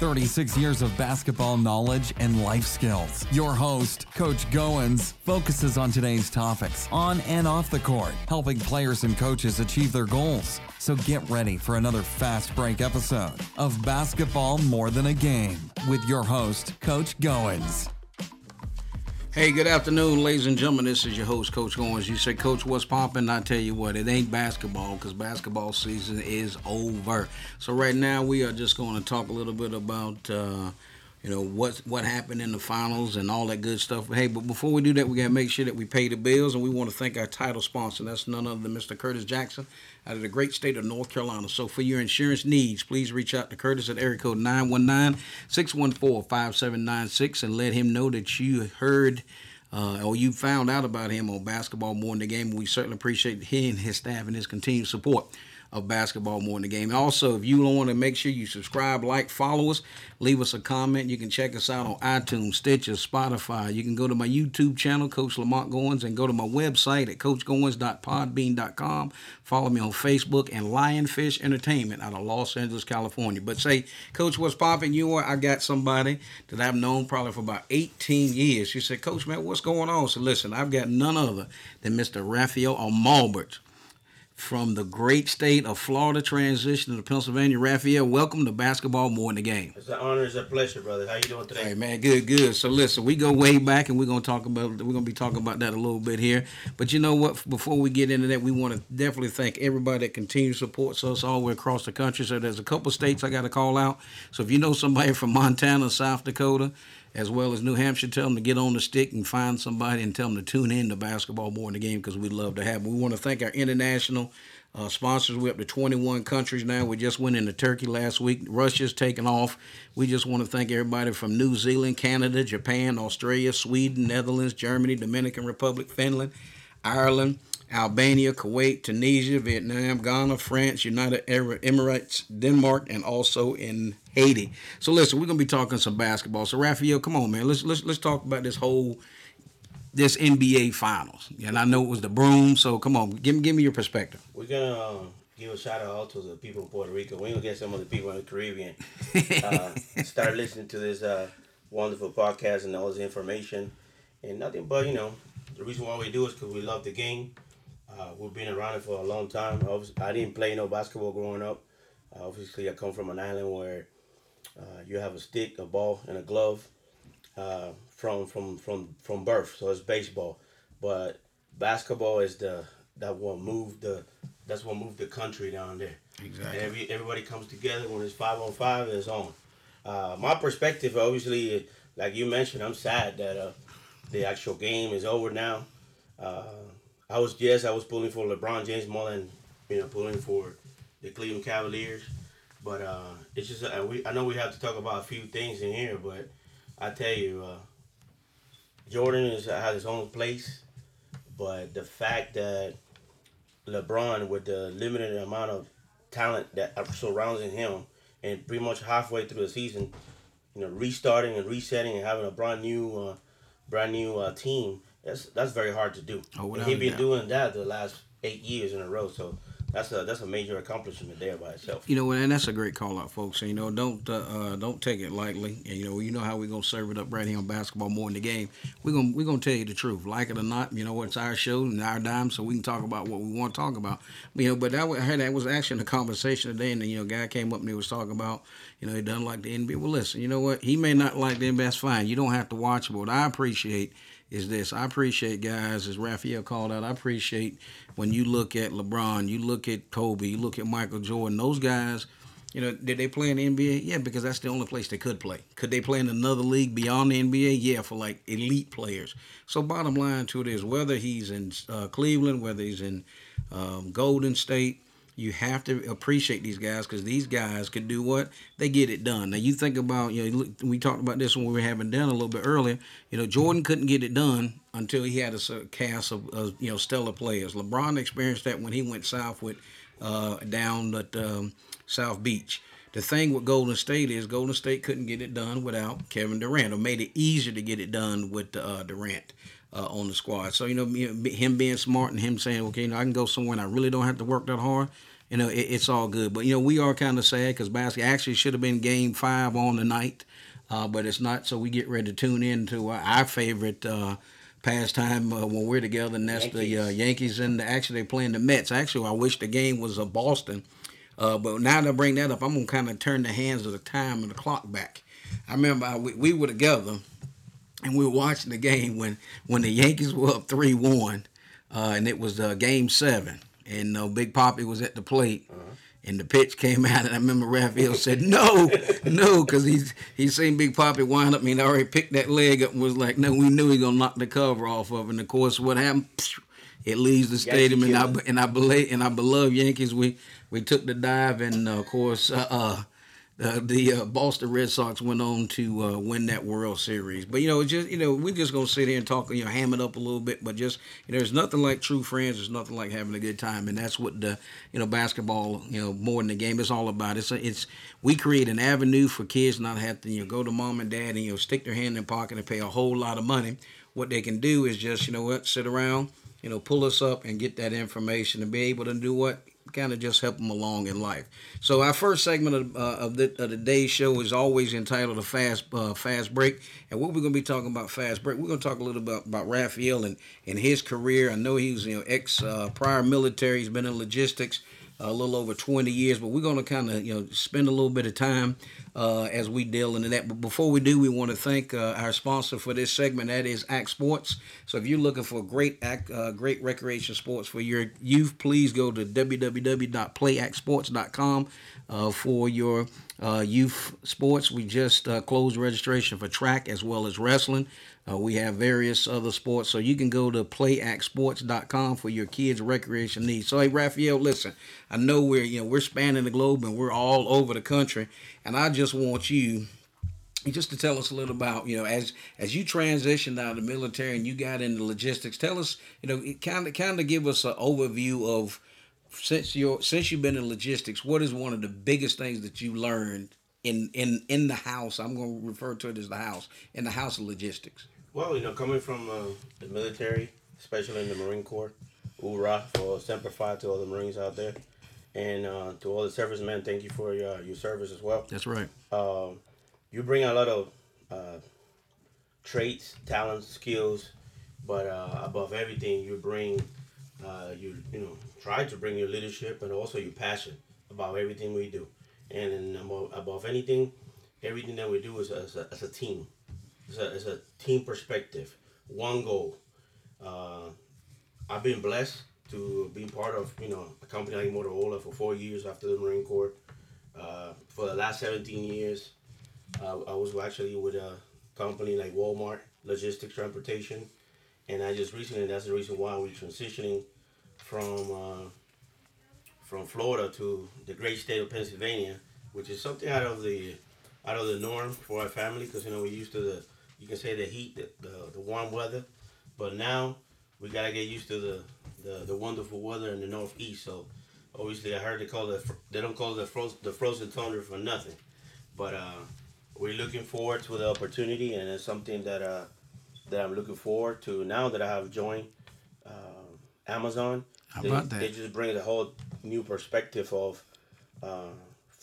36 years of basketball knowledge and life skills. Your host, Coach Goins, focuses on today's topics on and off the court, helping players and coaches achieve their goals. So get ready for another fast break episode of Basketball More Than a Game with your host, Coach Goins. Hey, good afternoon, ladies and gentlemen. This is your host, Coach Goins. You say, Coach, what's popping? I tell you what, it ain't basketball because basketball season is over. So right now, we are just going to talk a little bit about. Uh, you know what what happened in the finals and all that good stuff. But Hey, but before we do that, we gotta make sure that we pay the bills, and we want to thank our title sponsor. That's none other than Mr. Curtis Jackson out of the great state of North Carolina. So for your insurance needs, please reach out to Curtis at area code 919-614-5796 and let him know that you heard. Uh, or you found out about him on basketball more than the game. We certainly appreciate he and his staff and his continued support of basketball more in the game. And also, if you want to make sure you subscribe, like, follow us, leave us a comment. You can check us out on iTunes, Stitcher, Spotify. You can go to my YouTube channel, Coach Lamont Goins, and go to my website at coachgoins.podbean.com. Follow me on Facebook and Lionfish Entertainment out of Los Angeles, California. But say, Coach, what's popping? You are, I got somebody that I've known probably for about 18 years. She said, Coach, man, what's going on? So listen, I've got none other than Mr. Raphael Malbert from the great state of Florida transition to Pennsylvania. Raphael, welcome to Basketball More than the Game. It's an honor, it's a pleasure, brother. How you doing today? Hey man, good, good. So listen, we go way back and we're gonna talk about we're gonna be talking about that a little bit here. But you know what? Before we get into that, we want to definitely thank everybody that continues supports us all the way across the country. So there's a couple states I gotta call out. So if you know somebody from Montana, South Dakota, as well as New Hampshire. Tell them to get on the stick and find somebody and tell them to tune in to basketball more in the game because we'd love to have them. We want to thank our international uh, sponsors. We're up to 21 countries now. We just went into Turkey last week. Russia's taking off. We just want to thank everybody from New Zealand, Canada, Japan, Australia, Sweden, Netherlands, Germany, Dominican Republic, Finland, Ireland. Albania, Kuwait, Tunisia, Vietnam, Ghana, France, United Arab Emirates, Denmark, and also in Haiti. So listen, we're gonna be talking some basketball. So Raphael, come on, man. Let's let's let's talk about this whole this NBA Finals. And I know it was the broom. So come on, give me give me your perspective. We're gonna um, give a shout out to the people in Puerto Rico. We're gonna get some of the people in the Caribbean uh, start listening to this uh, wonderful podcast and all this information. And nothing but you know the reason why we do is because we love the game. Uh, we've been around it for a long time. I didn't play no basketball growing up. Uh, obviously, I come from an island where uh, you have a stick, a ball, and a glove uh, from from from from birth. So it's baseball, but basketball is the that one move the that's what moved the country down there. Exactly. And every everybody comes together when it's five on five. It's on. Uh, my perspective, obviously, like you mentioned, I'm sad that uh, the actual game is over now. Uh, I was yes, I was pulling for LeBron James more than you know pulling for the Cleveland Cavaliers. But uh, it's just uh, we I know we have to talk about a few things in here, but I tell you, uh, Jordan is has his own place. But the fact that LeBron, with the limited amount of talent that surrounds him, and pretty much halfway through the season, you know, restarting and resetting and having a brand new, uh, brand new uh, team that's that's very hard to do. Oh, and he been doing that the last eight years in a row. So that's a that's a major accomplishment there by itself. You know, and that's a great call out, folks. you know, don't uh, uh, don't take it lightly. And you know, you know how we're gonna serve it up right here on basketball more in the game. We're gonna we're gonna tell you the truth, like it or not. You know, it's our show and our dime, so we can talk about what we want to talk about. You know, but that I heard that was actually in a conversation today, and then, you know, guy came up and he was talking about, you know, he doesn't like the NBA. Well, listen, you know what? He may not like the NBA. That's fine. You don't have to watch it. But what I appreciate is this. I appreciate guys, as Raphael called out, I appreciate when you look at LeBron, you look at Kobe, you look at Michael Jordan, those guys, you know, did they play in the NBA? Yeah, because that's the only place they could play. Could they play in another league beyond the NBA? Yeah, for like elite players. So bottom line to it is whether he's in uh, Cleveland, whether he's in um, Golden State, you have to appreciate these guys because these guys can do what they get it done. Now you think about you know we talked about this when we were having done a little bit earlier. You know Jordan couldn't get it done until he had a cast of, of you know stellar players. LeBron experienced that when he went south with uh, down at um, South Beach. The thing with Golden State is Golden State couldn't get it done without Kevin Durant, or made it easier to get it done with uh, Durant uh, on the squad. So you know him being smart and him saying, okay, you know, I can go somewhere and I really don't have to work that hard you know, it, it's all good. But you know, we are kind of sad because basketball actually should have been Game Five on the night, uh, but it's not. So we get ready to tune in to our, our favorite. Uh, pastime uh, when we're together, and that's Yankees. the uh, Yankees. And actually, they're playing the Mets. Actually, I wish the game was uh, Boston, uh, but now that I bring that up, I'm gonna kind of turn the hands of the time and the clock back. I remember I, we, we were together, and we were watching the game when when the Yankees were up three one, uh, and it was uh, Game Seven, and uh, Big Papi was at the plate. Uh-huh and the pitch came out, and I remember Raphael said, "No, no," because he's he's seen Big Papi wind up. I mean, he already picked that leg up and was like, "No, we knew he gonna knock the cover off of." And of course, what happened? It leaves the stadium, and I and I believe and I beloved Yankees. We we took the dive, and uh, of course, uh, uh, the uh, Boston Red Sox went on to uh, win that World Series. But you know, just you know, we're just gonna sit here and talk, you know, ham it up a little bit. But just you know, there's nothing like true friends. There's nothing like having a good time, and that's what the you know basketball, you know, more than the game, is all about. It's a, it's we create an avenue for kids not have to you know go to mom and dad and you know stick their hand in pocket and pay a whole lot of money. What they can do is just you know what sit around, you know, pull us up and get that information and be able to do what kind of just help them along in life. So our first segment of, uh, of, the, of the day's show is always entitled a fast uh, fast break, and what we're going to be talking about fast break. We're going to talk a little bit about, about Raphael and, and his career. I know he was you know ex uh, prior military. He's been in logistics a little over 20 years, but we're going to kind of you know spend a little bit of time uh, as we deal into that. But before we do, we want to thank uh, our sponsor for this segment. That is Act Sports. So if you're looking for great act, uh, great recreation sports for your youth, please go to www.playactsports.com uh, for your uh, youth sports. We just uh, closed registration for track as well as wrestling. Uh, we have various other sports, so you can go to playactsports.com for your kids' recreation needs. So, hey, Raphael, listen, I know we're you know we're spanning the globe and we're all over the country, and I just want you just to tell us a little about you know as as you transitioned out of the military and you got into logistics. Tell us you know kind of kind of give us an overview of since you're since you've been in logistics, what is one of the biggest things that you learned in in in the house? I'm going to refer to it as the house in the house of logistics. Well, you know, coming from uh, the military, especially in the Marine Corps, hoorah for Semper Fi to all the Marines out there, and uh, to all the servicemen. Thank you for your your service as well. That's right. Um, you bring a lot of uh, traits, talents, skills, but uh, above everything, you bring uh, you you know try to bring your leadership and also your passion about everything we do, and, above, above anything, everything that we do is as a, as a team. It's a, it's a team perspective, one goal. Uh, I've been blessed to be part of you know a company like Motorola for four years after the Marine Corps. Uh, for the last 17 years, uh, I was actually with a company like Walmart Logistics Transportation, and I just recently that's the reason why we're transitioning from uh, from Florida to the great state of Pennsylvania, which is something out of the out of the norm for our family because you know we're used to the you can say the heat, the, the, the warm weather, but now we gotta get used to the, the, the wonderful weather in the northeast. So obviously, I heard they call it they don't call the frozen the frozen tundra for nothing, but uh, we're looking forward to the opportunity, and it's something that uh, that I'm looking forward to now that I have joined uh, Amazon. How they, about that? They just bring a whole new perspective of uh,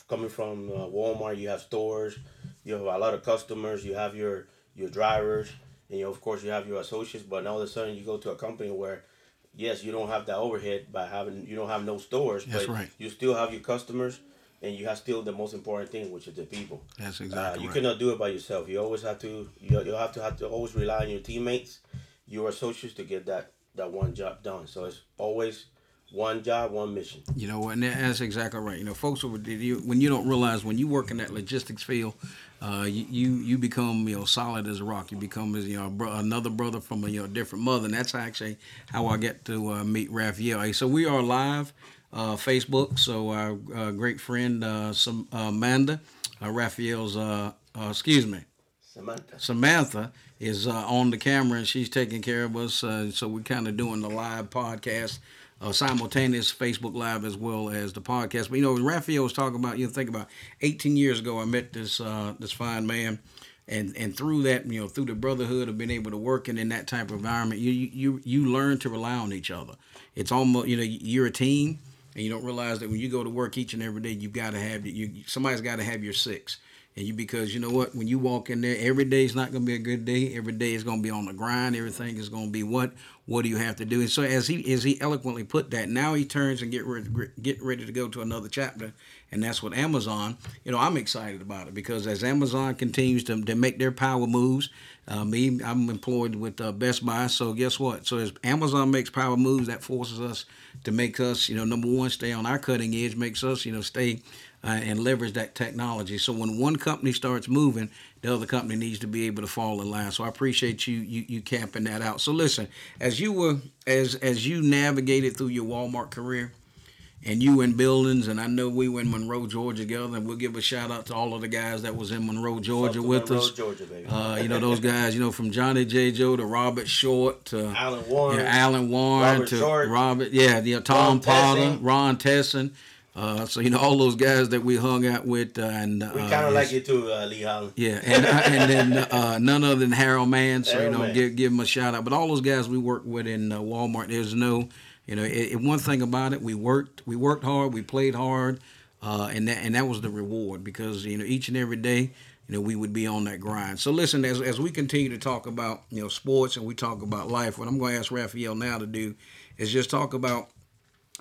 coming from uh, Walmart. You have stores, you have a lot of customers, you have your your drivers, and you of course you have your associates. But now all of a sudden you go to a company where, yes, you don't have that overhead by having you don't have no stores, That's but right. you still have your customers, and you have still the most important thing, which is the people. That's Uh, exactly you right. cannot do it by yourself. You always have to. You you have to have to always rely on your teammates, your associates to get that that one job done. So it's always one job, one mission. You know, and that's exactly right. You know, folks, when you don't realize when you work in that logistics field, uh, you, you you become you know solid as a rock. You become as you know bro- another brother from a you know different mother, and that's actually how I get to uh, meet Raphael. Hey, so we are live, uh, Facebook. So our uh, great friend uh, Sam- uh, Amanda, uh, Raphael's, uh, uh, excuse me, Samantha. Samantha is uh, on the camera and she's taking care of us. Uh, so we're kind of doing the live podcast, uh, simultaneous Facebook Live as well as the podcast. But you know, Raphael was talking about. You know, think about 18 years ago, I met this uh, this fine man. And, and through that, you know, through the brotherhood of being able to work in, in that type of environment, you you you learn to rely on each other. It's almost you know you're a team, and you don't realize that when you go to work each and every day, you've got to have you. Somebody's got to have your six. And you because you know what, when you walk in there, every day is not going to be a good day. Every day is going to be on the grind. Everything is going to be what what do you have to do? And so as he as he eloquently put that, now he turns and get ready get ready to go to another chapter, and that's what Amazon. You know, I'm excited about it because as Amazon continues to, to make their power moves, uh, me I'm employed with uh, Best Buy, so guess what? So as Amazon makes power moves, that forces us to make us, you know, number one, stay on our cutting edge, makes us, you know, stay uh, and leverage that technology. So when one company starts moving, the other company needs to be able to fall in line. So I appreciate you you you camping that out. So listen, as you were as as you navigated through your Walmart career, and you in buildings, and I know we were in Monroe, Georgia together, and we'll give a shout out to all of the guys that was in Monroe, Georgia with Monroe, us. Georgia, baby. Uh, you know those guys, you know from Johnny J. Joe to Robert Short to Alan Warren, yeah, Alan Warren Robert to Short, Robert, yeah, yeah, Tom Ron Potter, Tesson. Ron Tesson. Uh, so you know all those guys that we hung out with, uh, and uh, we kind of like you too, uh, Lee Holland. yeah, and uh, and then uh, none other than Harold Mann. So Harold you know, Mann. give give him a shout out. But all those guys we worked with in uh, Walmart, there's no, you know, it, it- one thing about it, we worked we worked hard, we played hard, uh, and that and that was the reward because you know each and every day. You know, we would be on that grind. So listen, as, as we continue to talk about, you know, sports and we talk about life, what I'm going to ask Raphael now to do is just talk about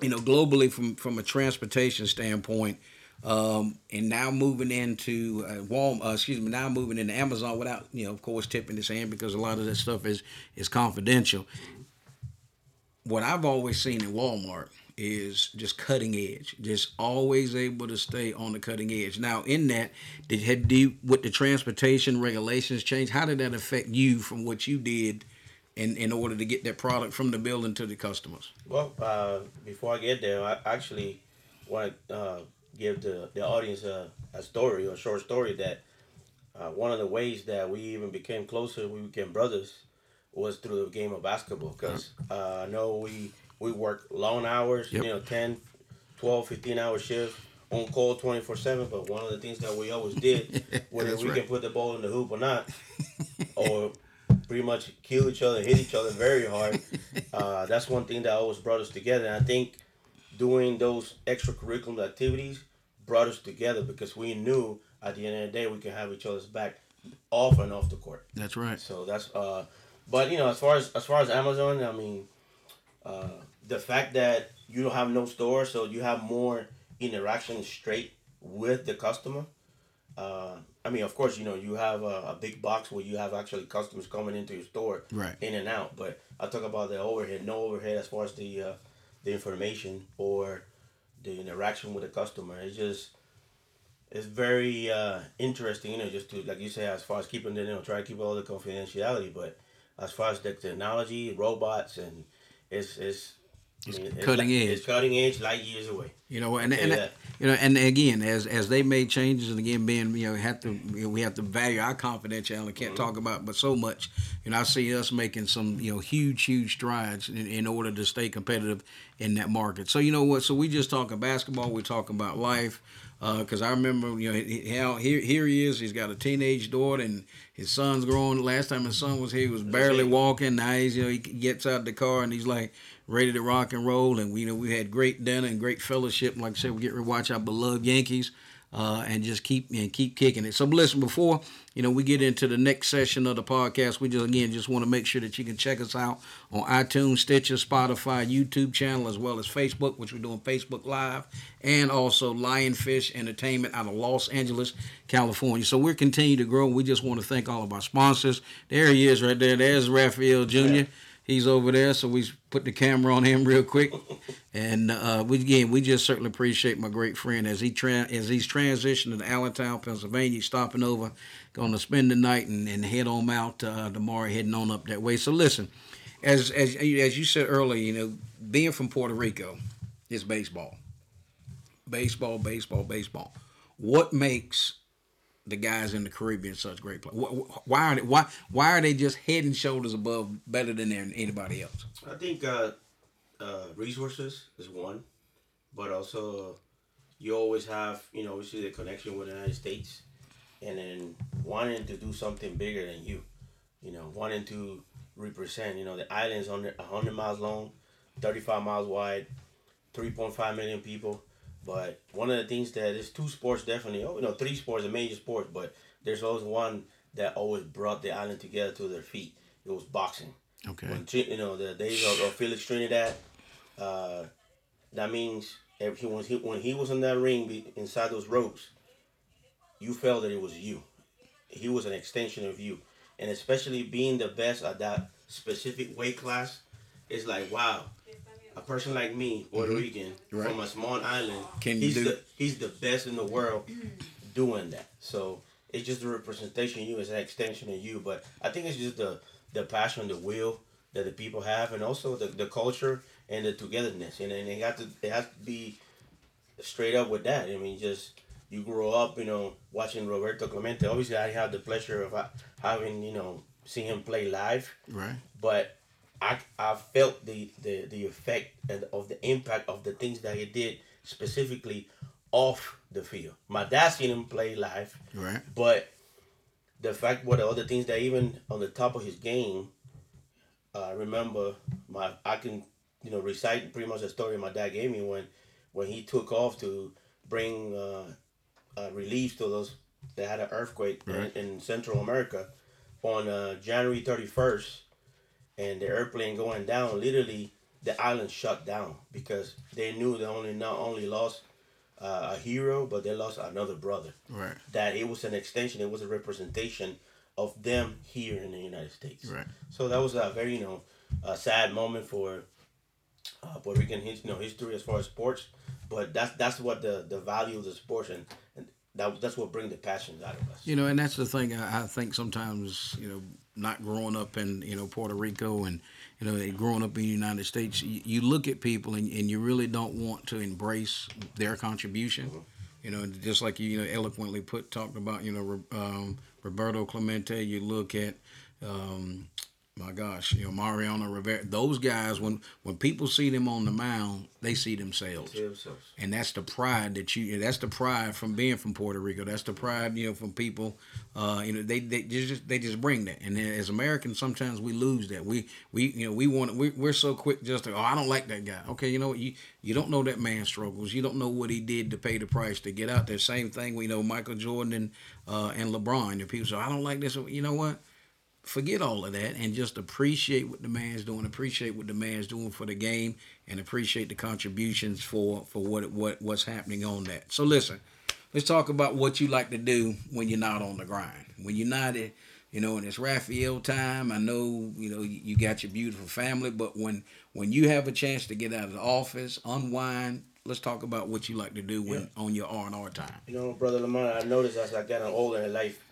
you know, globally from from a transportation standpoint, um, and now moving into uh, Walmart, uh, excuse me, now moving into Amazon without, you know, of course, tipping his hand because a lot of that stuff is is confidential. What I've always seen in Walmart is just cutting edge, just always able to stay on the cutting edge. Now, in that, did had do with the transportation regulations change? How did that affect you from what you did? In, in order to get that product from the building to the customers. Well, uh, before I get there, I actually want to uh, give the, the audience a, a story, a short story that uh, one of the ways that we even became closer, we became brothers, was through the game of basketball. Because uh, I know we, we work long hours, Yep. you know, 10, 12, 15 hour shifts, on call 24 7. But one of the things that we always did, whether we right. can put the ball in the hoop or not, or pretty much kill each other, hit each other very hard. Uh, that's one thing that always brought us together. And I think doing those extracurricular activities brought us together because we knew at the end of the day we can have each other's back off and off the court. That's right. So that's uh, but you know as far as as far as Amazon, I mean, uh, the fact that you don't have no store, so you have more interaction straight with the customer. Uh, I mean, of course, you know you have a, a big box where you have actually customers coming into your store, Right. in and out. But I talk about the overhead, no overhead as far as the uh, the information or the interaction with the customer. It's just it's very uh, interesting, you know, just to like you say, as far as keeping the you know, try to keep all the confidentiality, but as far as the technology, robots, and it's it's, I mean, cutting li- edge. It's cutting edge, light years away. You know, and and you you know, and again, as as they made changes, and again, being you know, have to you know, we have to value our confidentiality. Can't mm-hmm. talk about, but so much. You know, I see us making some you know huge, huge strides in, in order to stay competitive in that market. So you know what? So we just talking basketball. We talk about life. Because I remember, you know, he- how here here he is. He's got a teenage daughter, and his son's growing. Last time his son was here, he was barely walking. Now he's, you know, he gets out of the car and he's like ready to rock and roll. And we, you know, we had great dinner and great fellowship. Like I said, we get to watch our beloved Yankees. Uh, and just keep and keep kicking it. So listen, before you know we get into the next session of the podcast, we just again just want to make sure that you can check us out on iTunes, Stitcher, Spotify, YouTube channel, as well as Facebook, which we're doing Facebook Live, and also Lionfish Entertainment out of Los Angeles, California. So we're continuing to grow. We just want to thank all of our sponsors. There he is, right there. There's Raphael Jr. Yeah. He's over there, so we put the camera on him real quick, and uh, we again we just certainly appreciate my great friend as he tra- as he's transitioning to Allentown, Pennsylvania, stopping over, to spend the night and, and head on out uh, tomorrow, heading on up that way. So listen, as as as you said earlier, you know, being from Puerto Rico, it's baseball, baseball, baseball, baseball. What makes the guys in the Caribbean such great players? Why are they why why are they just head and shoulders above better than anybody else? I think uh, uh, resources is one, but also you always have, you know, obviously the connection with the United States, and then wanting to do something bigger than you, you know, wanting to represent. You know, the island's under hundred miles long, thirty five miles wide, 3.5 million people. But one of the things that is two sports definitely, oh, you know, three sports are major sports, but there's always one that always brought the island together to their feet. It was boxing. Okay. When you know the days of, of Felix Trinidad, uh, that means if he was he, when he was in that ring be, inside those ropes, you felt that it was you. He was an extension of you, and especially being the best at that specific weight class, it's like wow. A person like me, Puerto mm-hmm. Rican, Right. from a small island, Can he's do- the he's the best in the world doing that. So it's just the representation of you is an extension of you. But I think it's just the the passion, the will that the people have, and also the, the culture and the togetherness. And, and they got to they have to be straight up with that. I mean, just you grow up, you know, watching Roberto Clemente. Obviously, I had the pleasure of having you know seen him play live Right. but I I felt the the the effect and of the impact of the things that he did specifically off the field. My dad seen him play live, Right. but the fact what the other things that even on the top of his game, I remember my I can you know recite pretty much the story my dad gave me when when he took off to bring uh, uh, relief to those that had an earthquake Right. in, in Central America on uh, January thirty first, and the airplane going down. Literally, the island shut down because they knew they only not only lost uh, a hero, but they lost another brother Right. that it was an extension, it was a representation of them here in the United States. Right. So that was a very, you know, a sad moment for uh, Puerto Rican you know, history as far as sports. But that's that's what the, the value of the sports and that that's what brings the passions out of us. You know, and that's the thing. I, I think sometimes, you know, not growing up in you know Puerto Rico and you know growing up in the United States, you, you look at people and, and you really don't want to embrace their contribution. You know, just like you, you know eloquently put talked about, you know, um, Roberto Clemente. You look at. Um, my gosh, you know Mariano Rivera. Those guys, when when people see them on the mound, they see themselves. Themselves. and that's the pride that you that's the pride from being from Puerto Rico. That's the pride you know from people uh you know they they just they just bring that. And as Americans sometimes we lose that. We we you know we want we, we're so quick just to oh I don't like that guy. Okay you know what? You you don't know that man struggles. You don't know what he did to pay the price to get out there. Same thing we know Michael Jordan and uh and LeBron. And people say I don't like this. You know what forget all of that and just appreciate what the man's doing, appreciate what the man's doing for the game, and appreciate the contributions for for what what what's happening on that. So listen, let's talk about what you like to do when you're not on the grind. When you're not at, you know, and it's Raphael time. I know, you know, you got your beautiful family, but when when you have a chance to get out of the office, unwind, let's talk about what you like to do when on your R and R time. You know, brother Lamont, I noticed as I got older in life,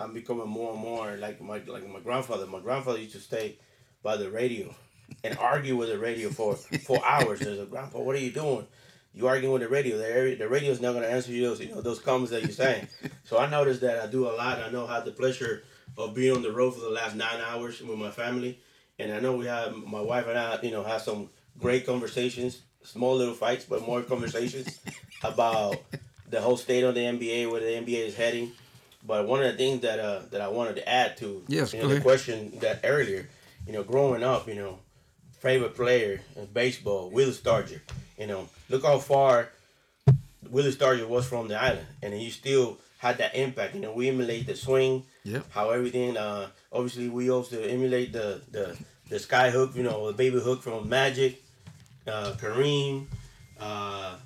I'm becoming more and more like my like my grandfather. My grandfather used to stay by the radio and argue with the radio for for hours. There's a grandpa, what are you doing? You arguing with the radio. The the radio's not gonna answer you those you know those comments that you're saying. so I noticed that I do a lot. I know how the pleasure of being on the road for the last nine hours with my family, and I know we have my wife and I you know have some great conversations, small little fights, but more conversations about the whole state of the NBA, where the NBA is heading. But one of the things that uh, that I wanted to add to Yes, you know, the question that earlier, you know, growing up, you know, favorite player in baseball, Willie Stargell. You know, look how far Willie Stargell was from the island, and he still had that impact. You know, we emulate the swing, Yep. how everything. Uh, obviously, we also emulate the the the sky hook. You know, the baby hook from Magic, uh, Kareem, uh,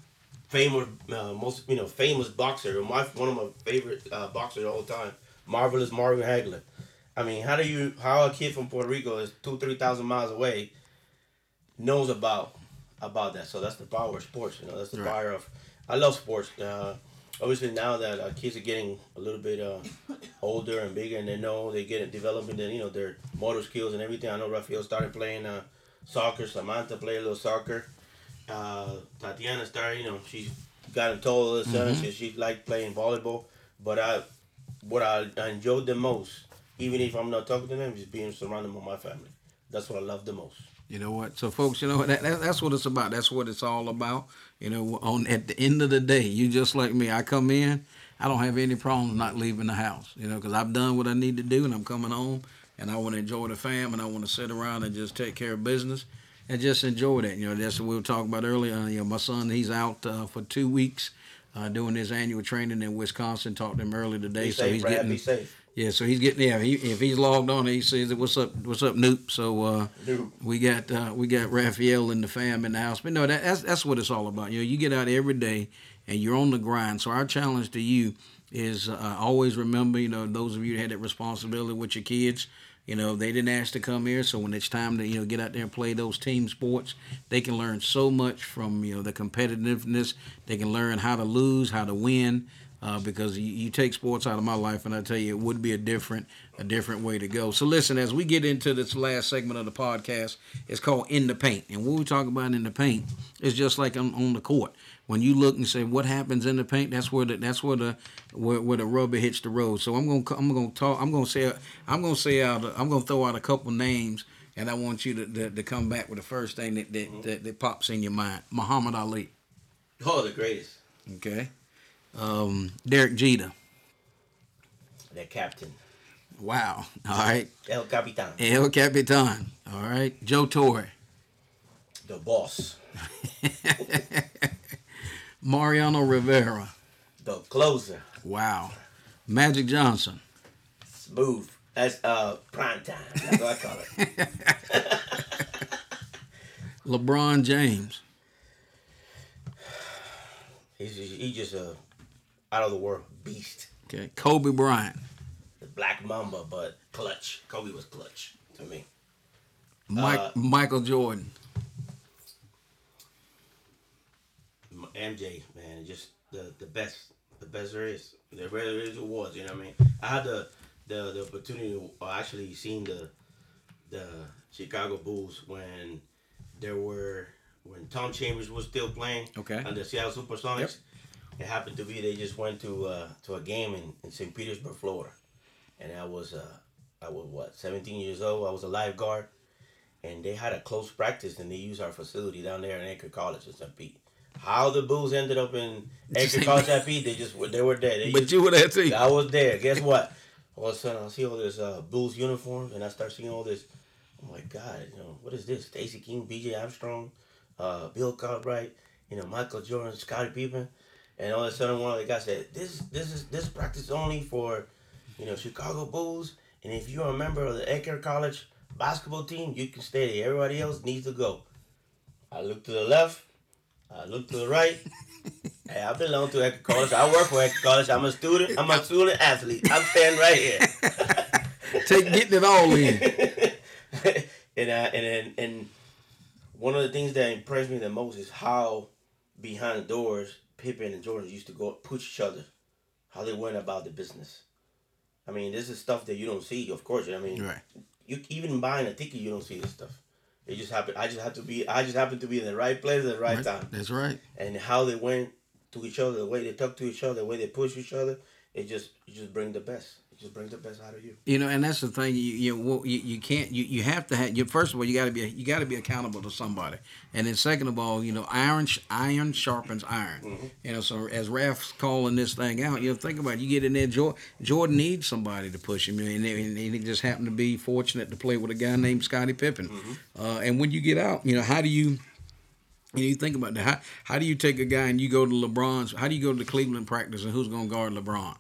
famous uh, most you know famous boxer. My one of my favorite uh, boxers all the time, marvelous Marvin Hagler. I mean, how do you how a kid from Puerto Rico is two three thousand miles away knows about about that? So that's the power of sports. You know, that's the Right. power of. I love sports. Uh, obviously, now that uh, kids are getting a little bit uh, older and bigger, and they know they get developing their you know their motor skills and everything. I know Rafael started playing uh, soccer. Samantha played a little soccer. Uh, Tatiana started, you know, she's gotten taller this summer, so she liked playing volleyball. But I, what I, I enjoyed the most, even if I'm not talking to them, is being surrounded by my family. That's what I love the most. You know what? So, folks, you know what? That, that, that's what it's about. That's what it's all about. You know, on at the end of the day, you just like me. I come in, I don't have any problems not leaving the house. You know, because I've done what I need to do, and I'm coming home, and I want to enjoy the fam, and I want to sit around and just take care of business. And just enjoy that. You know, that's what we were talking about earlier. Uh, you know, my son, he's out uh, for two weeks uh, doing his annual training in Wisconsin. Talked to him earlier today, Be so safe, he's Brad. getting. Be safe. Yeah, so he's getting yeah. He, if he's logged on, he says, "What's up? What's up, Noop?" So uh, Noop. we got uh, we got Raphael and the fam in the house. But no, that, that's that's what it's all about. You know, you get out every day and you're on the grind. So our challenge to you is uh, always remember, you know, those of you that had that responsibility with your kids. You know, they didn't ask to come here, so when it's time to you know get out there and play those team sports, they can learn so much from you know the competitiveness. They can learn how to lose, how to win uh, because you, you take sports out of my life, and I tell you, it would be a different a different way to go. So listen, as we get into this last segment of the podcast, it's called In the Paint, and what we talk about in the paint is just like on, on the court. When you look and say what happens in the paint, that's where the that's where the where, where the rubber hits the road. So I'm gonna I'm gonna talk I'm gonna say I'm gonna say out I'm gonna throw out a couple names, and I want you to, to, to come back with the first thing that that, that that pops in your mind. Muhammad Ali, Oh, the greatest. okay, um, Derek Jeter. The captain. Wow. All right. El Capitan. El Capitan. All right. Joe Torre. The boss. Mariano Rivera. The closer. Wow. Magic Johnson. Smooth. That's uh prime time. That's what I call it. LeBron James. He's just, he's just a out of the world beast. Okay. Kobe Bryant. The black mamba, but clutch. Kobe was clutch to me. Mike, Uh, Michael Jordan. MJ, man, just the the best, the best there is. There really is it was, you know what I mean? I had the the, the opportunity to actually seen the the Chicago Bulls when there were when Tom Chambers was still playing Okay. on the Seattle Supersonics. It happened to be they just went to uh, to a game in, in St. Petersburg, Florida, and I was uh, I was what 17 years old. I was a lifeguard, and they had a close practice, and they used our facility down there in Eckerd College in St. Pete. How the Bulls ended up in Eckerd College they just they were there. They But just- you were there too. I was there. Guess what? All of a sudden, I see all this uh, Bulls uniforms, and I start seeing all this. Oh my God! You know what is this? Stacey King, B.J. Armstrong, uh, Bill Cartwright, you know Michael Jordan, Scottie Pippen, and all of a sudden one of the guys said, "This, this is this practice only for, you know, Chicago Bulls, and if you're a member of the Eckerd College basketball team, you can stay there. Everybody else needs to go." I look to the left. I look to the right. Hey, I belong to Eckerd College. I work for Eckerd College. I'm a student. I'm a student athlete. I'm standing right here. Take getting it all in. and, uh, and and and one of the things that impressed me the most is how behind the doors Pippen and Jordan used to go push each other, how they went about the business. I mean, this is stuff that you don't see, of course. I mean, Right. you even buying a ticket, you don't see this stuff. It just happened. I just had to be. I just happened to be in the right place at the right time That's right. and how they went to each other, the way they talk to each other, the way they push each other, it just it just brings the best. It just brings the best out of you. You know, and that's the thing. You you you, you can't. You, you have to have. You first of all, you got to be you got to be accountable to somebody, and then second of all, you know, iron iron sharpens iron. You know, so as Raf's calling this thing out, you know, think about it. You get in there. Jordan, Jordan needs somebody to push him, and, and, and he just happened to be fortunate to play with a guy named Scottie Pippen. Uh, and when you get out, you know, how do you? You, you think about that. How, how do you take a guy and you go to LeBron's? How do you go to the Cleveland practice and who's going to guard LeBron?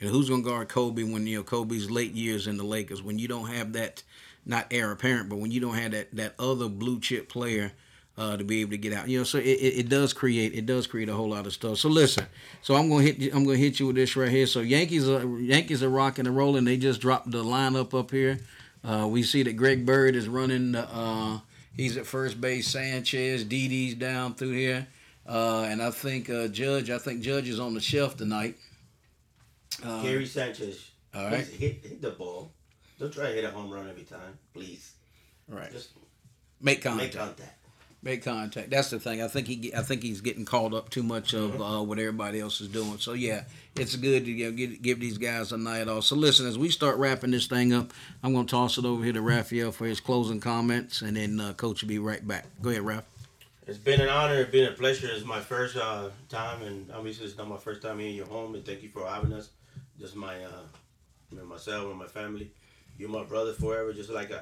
Know, who's going to guard Kobe when you know Kobe's late years in the Lakers? When you don't have that, not heir apparent, but when you don't have that that other blue chip player uh, to be able to get out. You know, so it, it, it does create it does create a whole lot of stuff. So listen, so I'm gonna hit I'm gonna hit you with this right here. So Yankees are Yankees are rocking and rolling. They just dropped the lineup up here. Uh, we see that Greg Bird is running. the, Uh, he's at first base. Sanchez, Didi's down through here, uh, and I think uh, Judge. I think Judge is on the shelf tonight. Uh, Gary Sanchez, all right. hit hit the ball. Don't try to hit a home run every time, please. right. Just Make contact. make contact. Make contact. That's the thing. I think he. I think he's getting caught up too much of uh, what everybody else is doing. So yeah, it's good to you know, give, give these guys a night off. So listen, as we start wrapping this thing up, I'm going to toss it over here to Raphael for his closing comments, and then uh, Coach will be right back. Go ahead, Raph. It's been an honor. It's been a pleasure. It's my first uh, time, and obviously it's not my first time here in your home. And thank you for having us. Just my, uh, myself and my family. You're my brother forever. Just like I,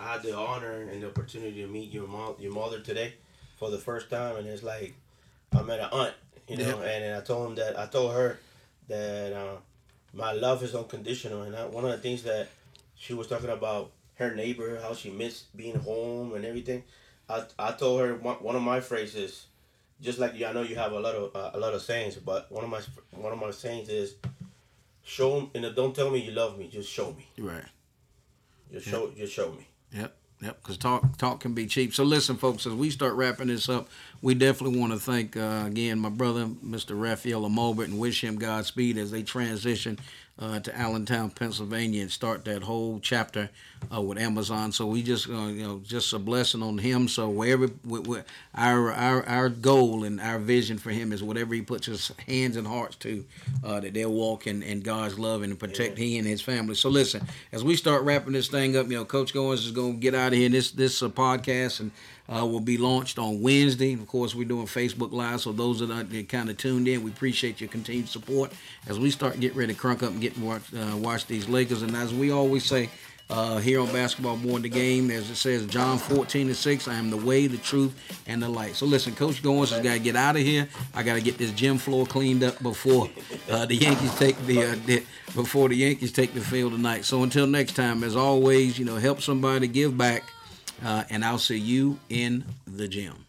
I had the honor and the opportunity to meet your mom, your mother today, for the first time, and it's like I met an aunt, you know, Yeah. and, and I told him that I told her that uh, my love is unconditional, and I, one of the things that she was talking about her neighbor, how she missed being home and everything. I, I told her one, one of my phrases, just like you, I know you have a lot of uh, a lot of sayings, but one of my one of my sayings is, show and don't tell me you love me, just show me, Right. just show just show me. Yep, yep. Because talk talk can be cheap. So listen, folks, as we start wrapping this up, we definitely want to thank uh, again my brother, Mr. Raphael Amobert, and wish him Godspeed as they transition uh, to Allentown, Pennsylvania, and start that whole chapter uh, with Amazon. So we just uh, you know just a blessing on him. So wherever we, we, our our our goal and our vision for him is whatever he puts his hands and hearts to, uh, that they'll walk in, in God's love and protect he and his family. So listen, as we start wrapping this thing up, you know, Coach Goins is going to get out of here. This this podcast and. Uh, will be launched on Wednesday. Of course, we're doing Facebook Live, so those that are kind of tuned in, we appreciate your continued support as we start getting ready to crunk up and get watch, uh, watch these Lakers. And as we always say, uh, here on Basketball than the Game, as it says, John 14 and 6, I am the way, the truth, and the light. So listen, Coach Goins has got to get out of here. I got to get this gym floor cleaned up before uh, the Yankees take the, uh, the before the Yankees take the field tonight. So until next time, as always, you know, help somebody, give back, uh, and I'll see you in the gym.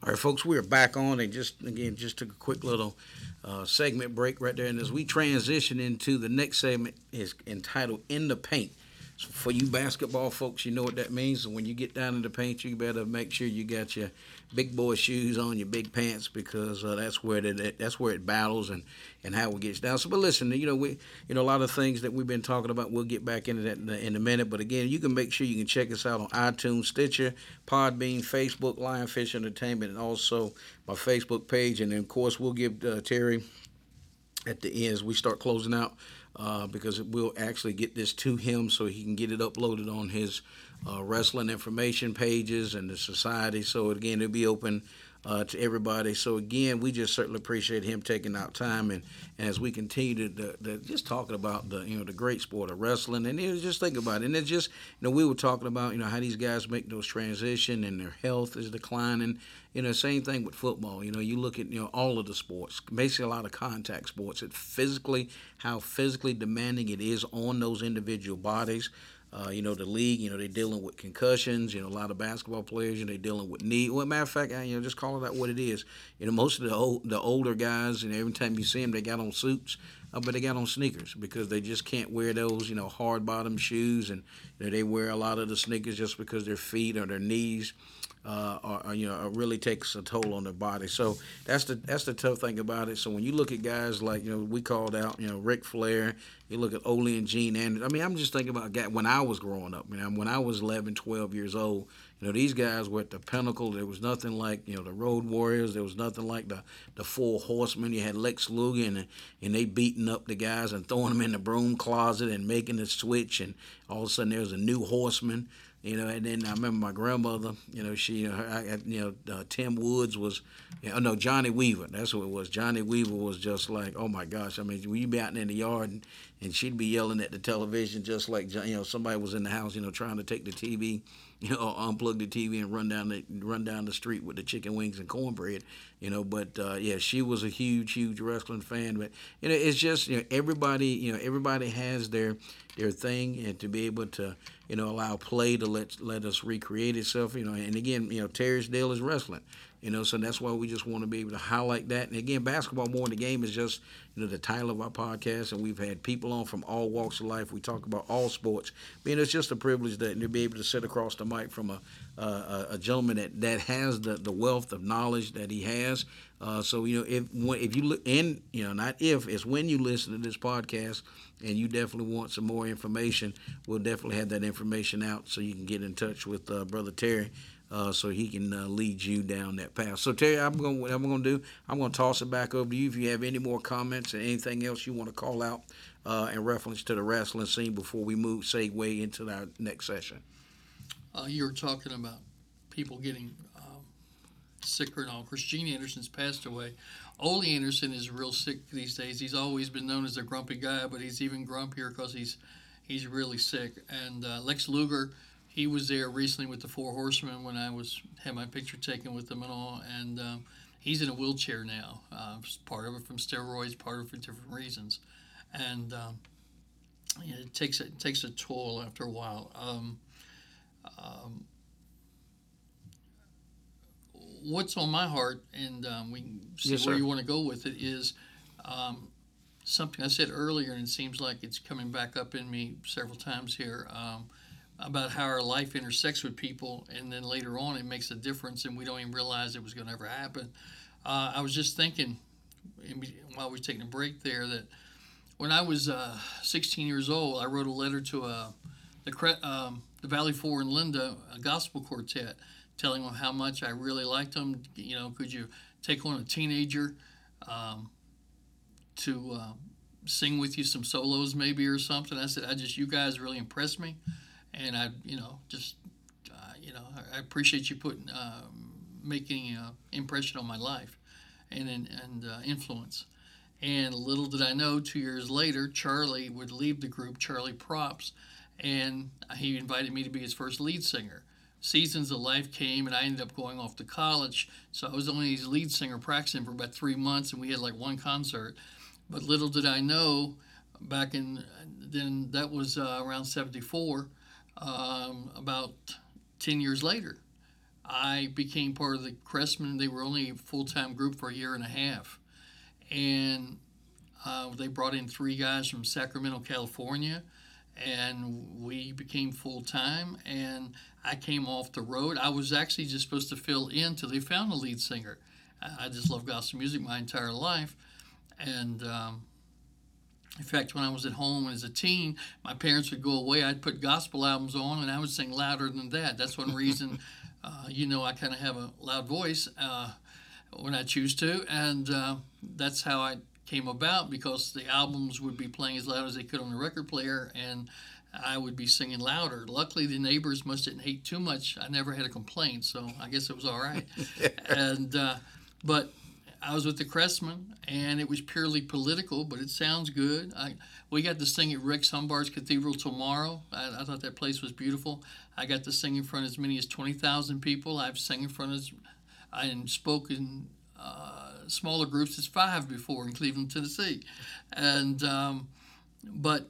All right, folks, we're back on, and just again, just took a quick little uh, segment break right there. And as we transition into the next segment, is entitled "In the Paint." For you basketball folks, you know what that means. When you get down in the paint, you better make sure you got your big boy shoes on, your big pants, because uh, that's where it that's where it battles and, and how it gets down. So, but listen, you know we you know a lot of things that we've been talking about. We'll get back into that in a, in a minute. But again, you can make sure you can check us out on iTunes, Stitcher, Podbean, Facebook, Lionfish Entertainment, and also my Facebook page. And then of course we'll give uh, Terry at the end as we start closing out uh, because we'll actually get this to him so he can get it uploaded on his uh, wrestling information pages and the society. So again, it'll be open uh, to everybody. So again, we just certainly appreciate him taking out time and, and as we continue to, to, to, just talking about the you know the great sport of wrestling and you know, just think about it. And it's just you know we were talking about you know how these guys make those transition and their health is declining. You know, same thing with football. You know, you look at you know all of the sports, basically a lot of contact sports. It physically how physically demanding it is on those individual bodies. Uh, you know, the league, you know, they're dealing with concussions. You know, a lot of basketball players, you know, they're dealing with knee. Well, matter of fact, you know, just call it out what it is. You know, most of the old, the older guys, and you know, every time you see them, they got on suits, uh, but they got on sneakers because they just can't wear those, you know, hard bottom shoes, and you know, they wear a lot of the sneakers just because their feet or their knees uh, or, you know, really takes a toll on their body. So that's the that's the tough thing about it. So when you look at guys like you know we called out, you know, Ric Flair, you look at Ole and Gene Anderson. I mean, I'm just thinking about when I was growing up. You know, when I was 11, 12 years old. You know, these guys were at the pinnacle. There was nothing like, you know, the Road Warriors. There was nothing like the, the Four Horsemen. You had Lex Luger, and, and they beating up the guys and throwing them in the broom closet and making the switch. And all of a sudden, there was a new horseman you know. And then I remember my grandmother, you know, she, you know, her, you know, uh, Tim Woods was, you know, no, Johnny Weaver. That's what it was. Johnny Weaver was just like, oh my gosh. I mean, you be out in the yard and, and she'd be yelling at the television just like, you know, somebody was in the house, you know, trying to take the TV, you know, unplug the TV and run down the run down the street with the chicken wings and cornbread, you know. But uh, yeah, she was a huge, huge wrestling fan. But you know, it's just you know, everybody, you know, everybody has their their thing, and to be able to you know, allow play to let let us recreate itself. You know, and again, you know, Terry's deal is wrestling. You know, so that's why we just want to be able to highlight that. And again, basketball more in the game is just you know the title of our podcast, and we've had people on from all walks of life. We talk about all sports. I mean, it's just a privilege that to be able to sit across the mic from a uh, a gentleman that, that has the, the wealth of knowledge that he has. Uh, so you know, if if you look, and you know, not if it's when you listen to this podcast, and you definitely want some more information, we'll definitely have that information out so you can get in touch with uh, Brother Terry. Uh, so he can uh, lead you down that path. So Terry, I'm going. What I'm going to do, I'm going to toss it back over to you. If you have any more comments or anything else you want to call out uh, in reference to the wrestling scene before we move segue into our next session. Uh, you were talking about people getting um, sicker and all. Gene Anderson's passed away. Ole Anderson is real sick these days. He's always been known as a grumpy guy, but he's even grumpier because he's he's really sick. And uh, Lex Luger he was there recently with the Four Horsemen when I was had my picture taken with them and all, and um, he's in a wheelchair now. Uh, part of it from steroids, part of it for different reasons, and um, you know, it takes it takes a toll after a while. Um, um what's on my heart, and um, we can see yes, where you want to go with it, is um, something I said earlier, and it seems like it's coming back up in me several times here. Um, about how our life intersects with people, and then later on it makes a difference, and we don't even realize it was going to ever happen. Uh, I was just thinking while we were taking a break there that when I was uh, 16 years old, I wrote a letter to uh, the um, the Valley Four and Linda a gospel quartet, telling them how much I really liked them. You know, could you take on a teenager um, to uh, sing with you some solos maybe or something? I said, I just you guys really impressed me and I, you know, just, uh, you know, I appreciate you putting, uh, making an impression on my life, and and uh, influence. And little did I know, two years later, Charlie would leave the group, Charlie Props, and he invited me to be his first lead singer. Seasons of Life came, and I ended up going off to college. So I was only his lead singer practicing for about three months, and we had like one concert. But little did I know, back in then that was uh, around '74 um, about 10 years later, I became part of the Cressmen. They were only a full time group for a year and a half. And uh, they brought in three guys from Sacramento, California, and we became full time. And I came off the road. I was actually just supposed to fill in till they found a lead singer. I just love gospel music my entire life. And um, in fact, when I was at home as a teen, my parents would go away. I'd put gospel albums on, and I would sing louder than that. That's one reason, uh, you know, I kind of have a loud voice uh, when I choose to, and uh, that's how I came about because the albums would be playing as loud as they could on the record player, and I would be singing louder. Luckily, the neighbors must didn't hate too much. I never had a complaint, so I guess it was all right. and uh, but I was with the Cressmen, and it was purely political, but it sounds good. I, we got to sing at Rex Humbard's Cathedral tomorrow. I, I, thought that place was beautiful. I got to sing in front of as many as 20,000 people. I've sang in front of, and spoken uh, smaller groups as five before in Cleveland, Tennessee. And, um, but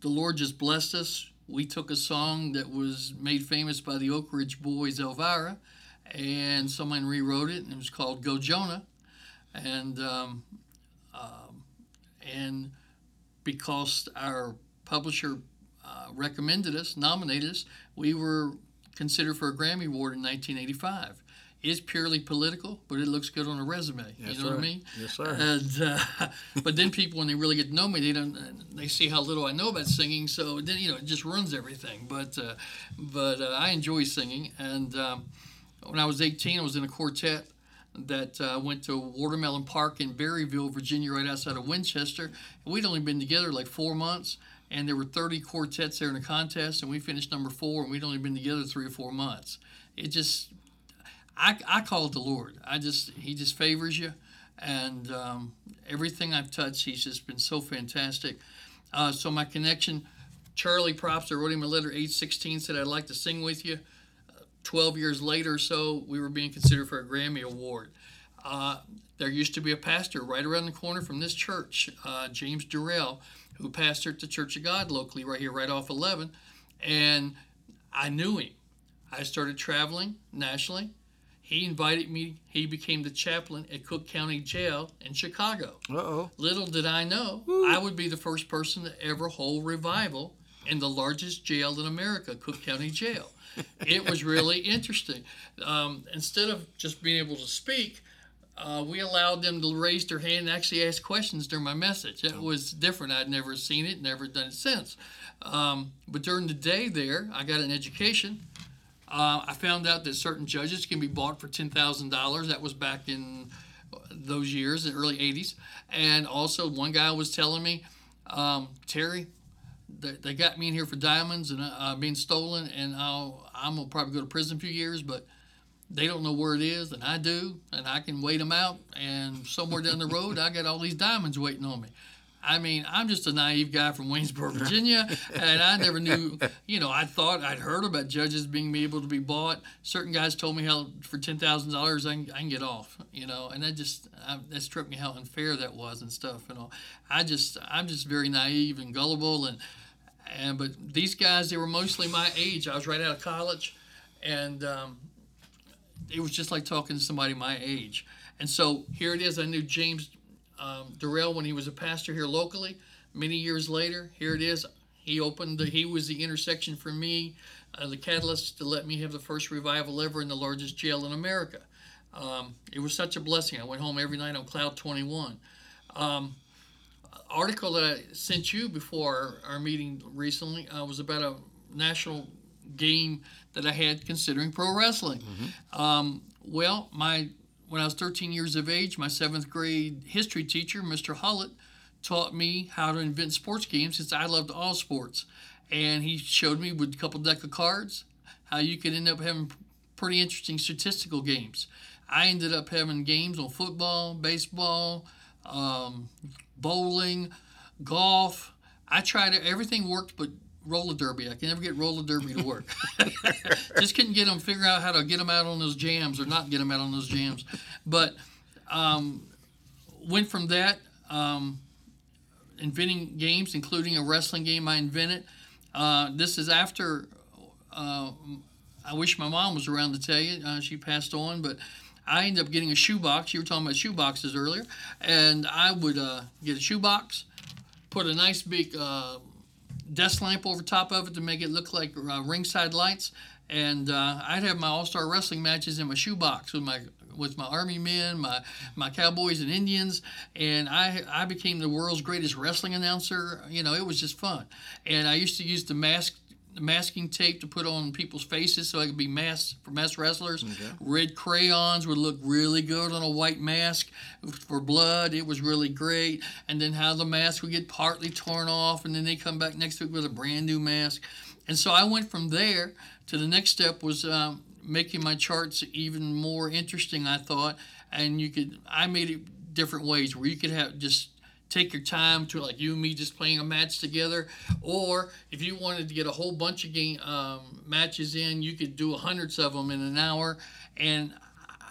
the Lord just blessed us. We took a song that was made famous by the Oak Ridge Boys, Elvira and someone rewrote it, and it was called Go Jonah, and um, um, and because our publisher uh, recommended us, nominated us, we were considered for a Grammy Award in 1985. It's purely political, but it looks good on a resume. Yes, you know sir. what I mean? Yes, sir. And uh, but then people, when they really get to know me, they don't. They see how little I know about singing, so then you know it just ruins everything. But uh, but uh, I enjoy singing, and um, when I was 18, I was in a quartet that uh, went to Watermelon Park in Berryville, Virginia, right outside of Winchester. We'd only been together like four months, and there were 30 quartets there in the contest, and we finished number four, and we'd only been together three or four months. It just, I, I call it the Lord. I just, He just favors you, and um, everything I've touched, He's just been so fantastic. Uh, so my connection, Charlie Props, I wrote him a letter, age 16, said I'd like to sing with you. 12 years later or so, we were being considered for a Grammy Award. Uh, there used to be a pastor right around the corner from this church, uh, James Durrell, who pastored the Church of God locally right here, right off 11. And I knew him. I started traveling nationally. He invited me, he became the chaplain at Cook County Jail in Chicago. Uh-oh. Little did I know, I would be the first person to ever hold revival in the largest jail in America, Cook County Jail it was really interesting. Um, instead of just being able to speak, uh, we allowed them to raise their hand and actually ask questions during my message. It was different. I'd never seen it, never done it since. Um, but during the day there, I got an education. Uh, I found out that certain judges can be bought for $10,000. That was back in those years, the early 80s. And also, one guy was telling me, um, Terry, they, they got me in here for diamonds and uh, being stolen, and I'll, I'm gonna probably go to prison a few years, but they don't know where it is, and I do, and I can wait them out. And somewhere down the road, I got all these diamonds waiting on me. I mean, I'm just a naive guy from Waynesboro, Virginia, and I never knew. You know, I thought I'd heard about judges being able to be bought. Certain guys told me how for ten thousand dollars I can get off. You know, and that just I, that struck me how unfair that was and stuff. You know, I just I'm just very naive and gullible, and and but these guys they were mostly my age. I was right out of college, and um, it was just like talking to somebody my age. And so here it is. I knew James um, Durrell when he was a pastor here locally. Many years later, here it is. He opened. The, he was the intersection for me, uh, the catalyst to let me have the first revival ever in the largest jail in America. Um, it was such a blessing. I went home every night on cloud 21. Um, article that I sent you before our, our meeting recently uh, was about a national game that I had considering pro wrestling. Mm-hmm. Um, well, my when I was 13 years of age, my seventh grade history teacher, Mr. Hullett, taught me how to invent sports games since I loved all sports. And he showed me with a couple deck of cards how you could end up having pretty interesting statistical games. I ended up having games on football, baseball, um, bowling, golf. I tried it. Everything worked but roller derby. I can never get roller derby to work. Just couldn't get them, figure out how to get them out on those jams or not get them out on those jams. But um, went from that, um, inventing games, including a wrestling game I invented. Uh, this is after uh, I wish my mom was around to tell you. Uh, she passed on, but I ended up getting a shoebox. You were talking about shoeboxes earlier, and I would uh, get a shoebox, put a nice big uh, desk lamp over top of it to make it look like uh, ringside lights, and uh, I'd have my All Star Wrestling matches in my shoebox with my with my Army men, my my Cowboys and Indians, and I I became the world's greatest wrestling announcer. You know, it was just fun, and I used to use the mask masking tape to put on people's faces so I could be masked for masked wrestlers. Okay. Red crayons would look really good on a white mask for blood. It was really great. And then how the mask would get partly torn off, and then they come back next week with a brand new mask. And so I went from there to the next step was um, making my charts even more interesting. I thought, and you could I made it different ways where you could have just take your time to like you and me just playing a match together. Or if you wanted to get a whole bunch of game um, matches in you could do hundreds of them in an hour. And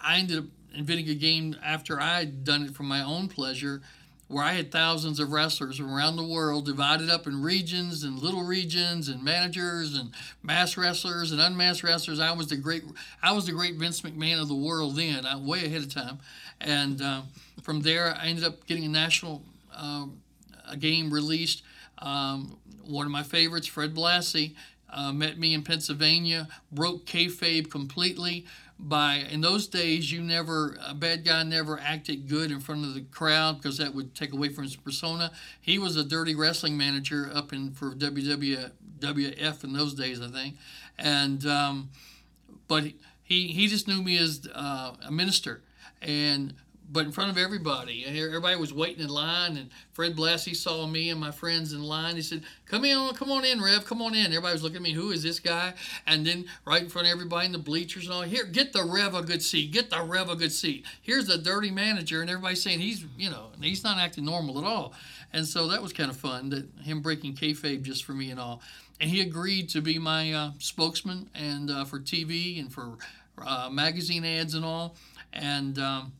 i ended up inventing a game after i had done it for my own pleasure where i had thousands of wrestlers from around the world divided up in regions and little regions and managers and mass wrestlers and unmasked wrestlers. I was the great i was the great vince mcmahon of the world then I'm way ahead of time. And uh, from there i ended up getting a national um, a game released. Um, one of my favorites, Fred Blassie, uh, met me in Pennsylvania, broke kayfabe completely. By in those days, you never a bad guy never acted good in front of the crowd because that would take away from his persona. He was a dirty wrestling manager up in for WWF in those days, I think, and um, but he he just knew me as uh, a minister and but in front of everybody. Everybody was waiting in line, and Fred Blassie saw me and my friends in line. He said, "Come in, come on in, Rev, come on in." Everybody was looking at me, "Who is this guy?" And then right in front of everybody in the bleachers and all, here, get the Rev a good seat, get the Rev a good seat. Here's the dirty manager, and everybody's saying he's, you know, he's not acting normal at all. And so that was kind of fun that him breaking kayfabe just for me and all. And he agreed to be my uh, spokesman and uh, for TV and for uh, magazine ads and all. And um,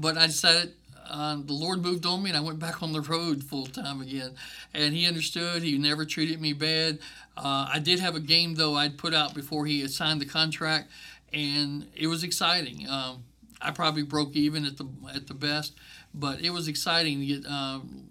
but I decided uh, the Lord moved on me, and I went back on the road full time again. And He understood. He never treated me bad. Uh, I did have a game though I'd put out before He had signed the contract, and it was exciting. Um, I probably broke even at the at the best, but it was exciting to get um,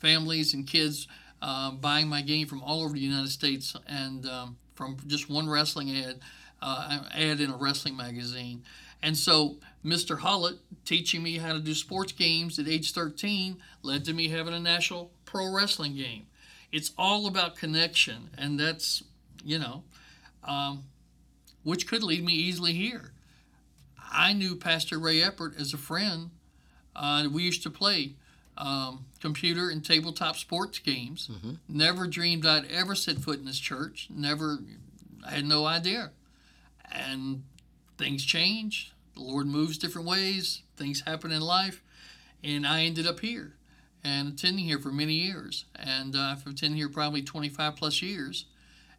families and kids uh, buying my game from all over the United States and um, from just one wrestling ad, uh, ad in a wrestling magazine. And so Mr. Hollett teaching me how to do sports games at age 13 led to me having a national pro wrestling game. It's all about connection, and that's, you know, um, which could lead me easily here. I knew Pastor Ray Eppert as a friend. Uh, we used to play um, computer and tabletop sports games. Mm-hmm. Never dreamed I'd ever set foot in this church. Never, I had no idea. And things change. The Lord moves different ways. Things happen in life, and I ended up here and attending here for many years. And uh, I've attended here probably 25 plus years.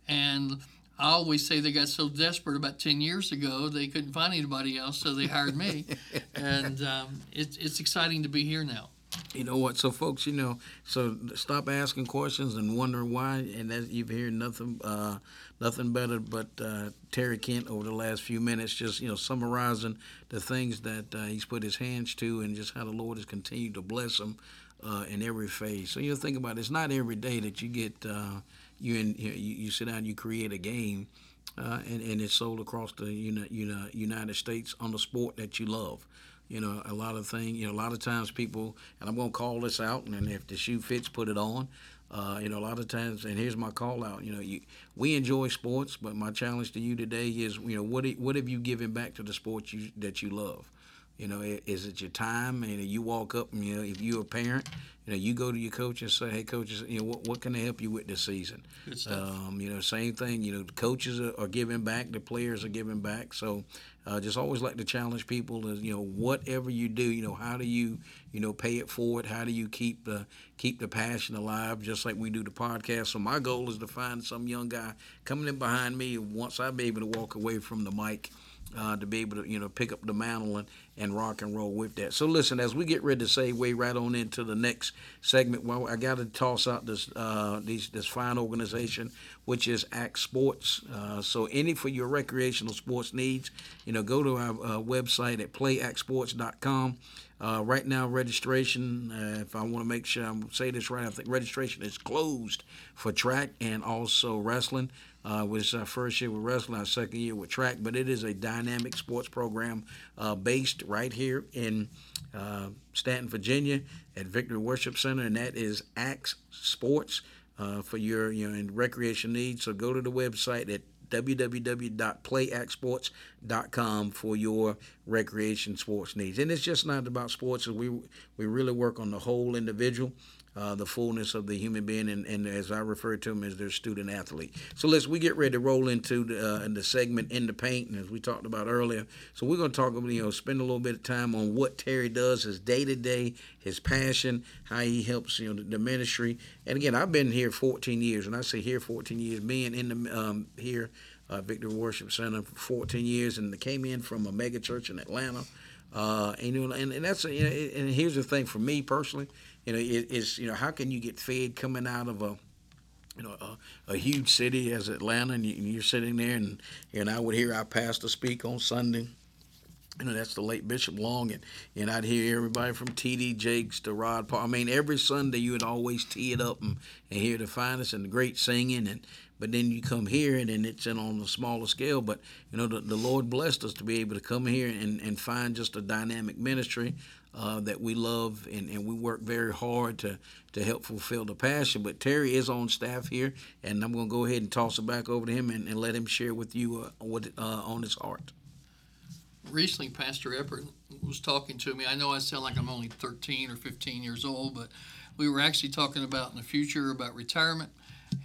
And I always say they got so desperate about 10 years ago they couldn't find anybody else, so they hired me. and um, it, it's exciting to be here now. You know what? So, folks, you know, so stop asking questions and wondering why, and that you've heard nothing, uh, nothing better but uh, Terry Kent over the last few minutes, just you know, summarizing the things that uh, he's put his hands to, and just how the Lord has continued to bless him uh, in every phase. So, you know, think about it. It's not every day that you get uh, you in you, you sit down, you create a game. Uh, and, and it's sold across the uni, uni, United States on the sport that you love. You know, a lot of things. You know, a lot of times people, and I'm going to call this out, and if the shoe fits, put it on. Uh, you know, a lot of times, and here's my call out. You know, you, we enjoy sports, but my challenge to you today is, you know, what what have you given back to the sports you, that you love? You know, is it your time? And you walk up, and you know, if you're a parent, you know, you go to your coach and say, "Hey, coaches, you know, what, what can I help you with this season?" Um, you know, same thing. You know, the coaches are, are giving back, the players are giving back. So, uh, just always like to challenge people to, you know, whatever you do, you know, how do you, you know, pay it forward? How do you keep the keep the passion alive? Just like we do the podcast. So my goal is to find some young guy coming in behind me. Once I be able to walk away from the mic uh, to be able to you know pick up the mantle and, and rock and roll with that. So listen, as we get ready to say segue right on into the next segment, well, I got to toss out this uh, these, this fine organization which is Act Sports. Uh, so any for your recreational sports needs, you know, go to our uh, website at playactsports.com. Uh, right now, registration, uh, if I want to make sure I'm say this right, I think registration is closed for track and also wrestling. Uh, was our first year with wrestling, our second year with track, but it is a dynamic sports program uh, based right here in uh, Staunton, Virginia, at Victory Worship Center, and that is Axe Sports uh, for your you know recreation needs. So go to the website at www.playactsports.com for your recreation sports needs. And it's just not about sports. We we really work on the whole individual uh, the fullness of the human being, and, and as I refer to them as their student athlete. So let's we get ready to roll into the, uh, the segment in the paint, and as we talked about earlier. So we're going to talk, about you know, spend a little bit of time on what Terry does, his day to day, his passion, how he helps, you know, the, the, ministry. And again, I've been here 14 years, and I say here 14 years, being in the um, here. Uh, Victory Worship Center for 14 years, and came in from a mega church in Atlanta. Uh, and, and, and that's know, and here's the thing for me personally you know, it's you know how can you get fed coming out of a you know, a, a huge city as Atlanta, and, you, are sitting there, and and I would hear our pastor speak on Sunday. You know, that's the late Bishop Long, and, and I'd hear everybody from T.D. Jakes to Rod Paul. I mean, every Sunday you would always tee it up and, and hear the finest and the great singing, and but then you come here and then it's in on a smaller scale. But you know, the, the Lord blessed us to be able to come here and, and find just a dynamic ministry uh, that we love and, and we work very hard to, to help fulfill the passion. But Terry is on staff here, and I'm going to go ahead and toss it back over to him and, and let him share with you uh, what uh, on his heart. Recently, Pastor Eppert was talking to me. I know I sound like I'm only 13 or 15 years old, but we were actually talking about in the future about retirement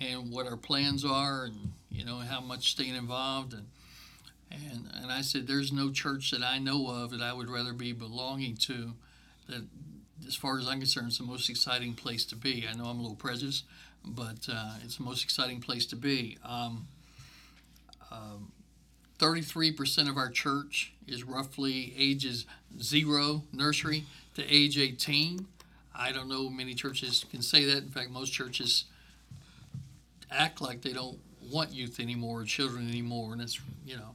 and what our plans are, and you know how much staying involved and and, and I said, There's no church that I know of that I would rather be belonging to. That, as far as I'm concerned, it's the most exciting place to be. I know I'm a little prejudiced, but uh, it's the most exciting place to be. Um, um, 33% of our church is roughly ages zero, nursery, to age 18. I don't know many churches can say that. In fact, most churches act like they don't want youth anymore, or children anymore, and it's, you know,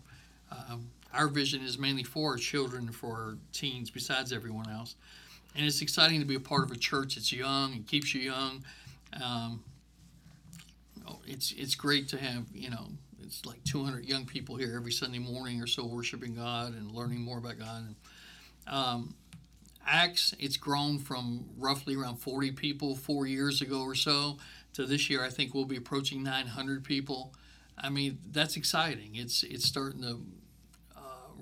um, our vision is mainly for our children, for our teens, besides everyone else. And it's exciting to be a part of a church that's young and keeps you young. Um, it's it's great to have you know it's like 200 young people here every Sunday morning or so worshiping God and learning more about God. And, um, Acts, it's grown from roughly around 40 people four years ago or so to this year. I think we'll be approaching 900 people. I mean, that's exciting. It's it's starting to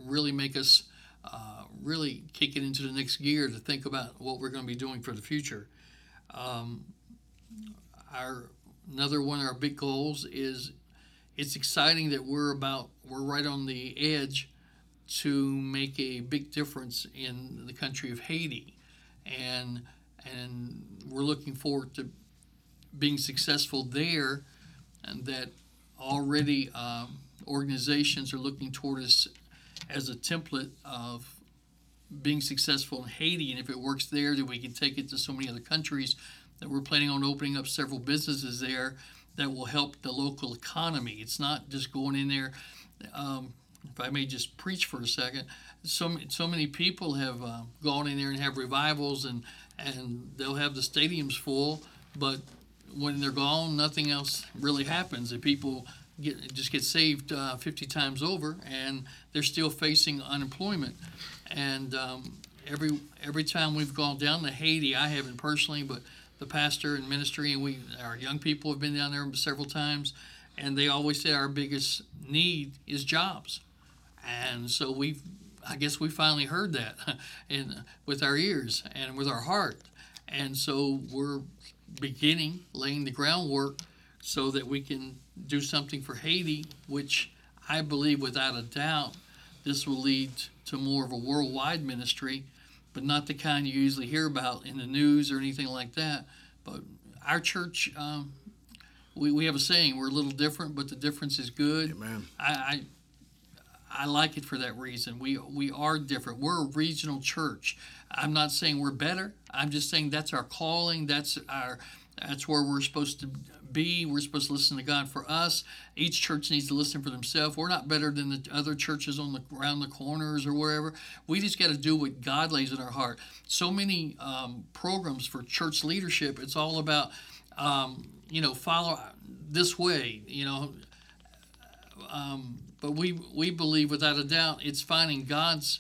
really make us uh, really kick it into the next gear to think about what we're going to be doing for the future. Um, our another one of our big goals is it's exciting that we're about we're right on the edge to make a big difference in the country of Haiti, and and we're looking forward to being successful there, and that already um, organizations are looking toward us as a template of being successful in Haiti. And if it works there, then we can take it to so many other countries that we're planning on opening up several businesses there that will help the local economy. It's not just going in there. Um, if I may just preach for a second, so so many people have uh, gone in there and have revivals, and and they'll have the stadiums full, but when they're gone, nothing else really happens. The people get just get saved uh, 50 times over, and they're still facing unemployment. And um, every every time we've gone down to Haiti, I haven't personally, but the pastor and ministry, and we our young people have been down there several times, and they always say our biggest need is jobs. And so we've I guess we finally heard that in with our ears and with our heart. And so we're beginning, laying the groundwork so that we can do something for Haiti, which I believe without a doubt this will lead to more of a worldwide ministry, but not the kind you usually hear about in the news or anything like that. But our church, um, we, we have a saying, we're a little different, but the difference is good. Amen. I, I I like it for that reason. We we are different. We're a regional church. I'm not saying we're better. I'm just saying that's our calling. That's our that's where we're supposed to be. We're supposed to listen to God for us. Each church needs to listen for themselves. We're not better than the other churches on the around the corners or wherever. We just got to do what God lays in our heart. So many um, programs for church leadership. It's all about um, you know follow this way. You know. Um, but we we believe without a doubt it's finding God's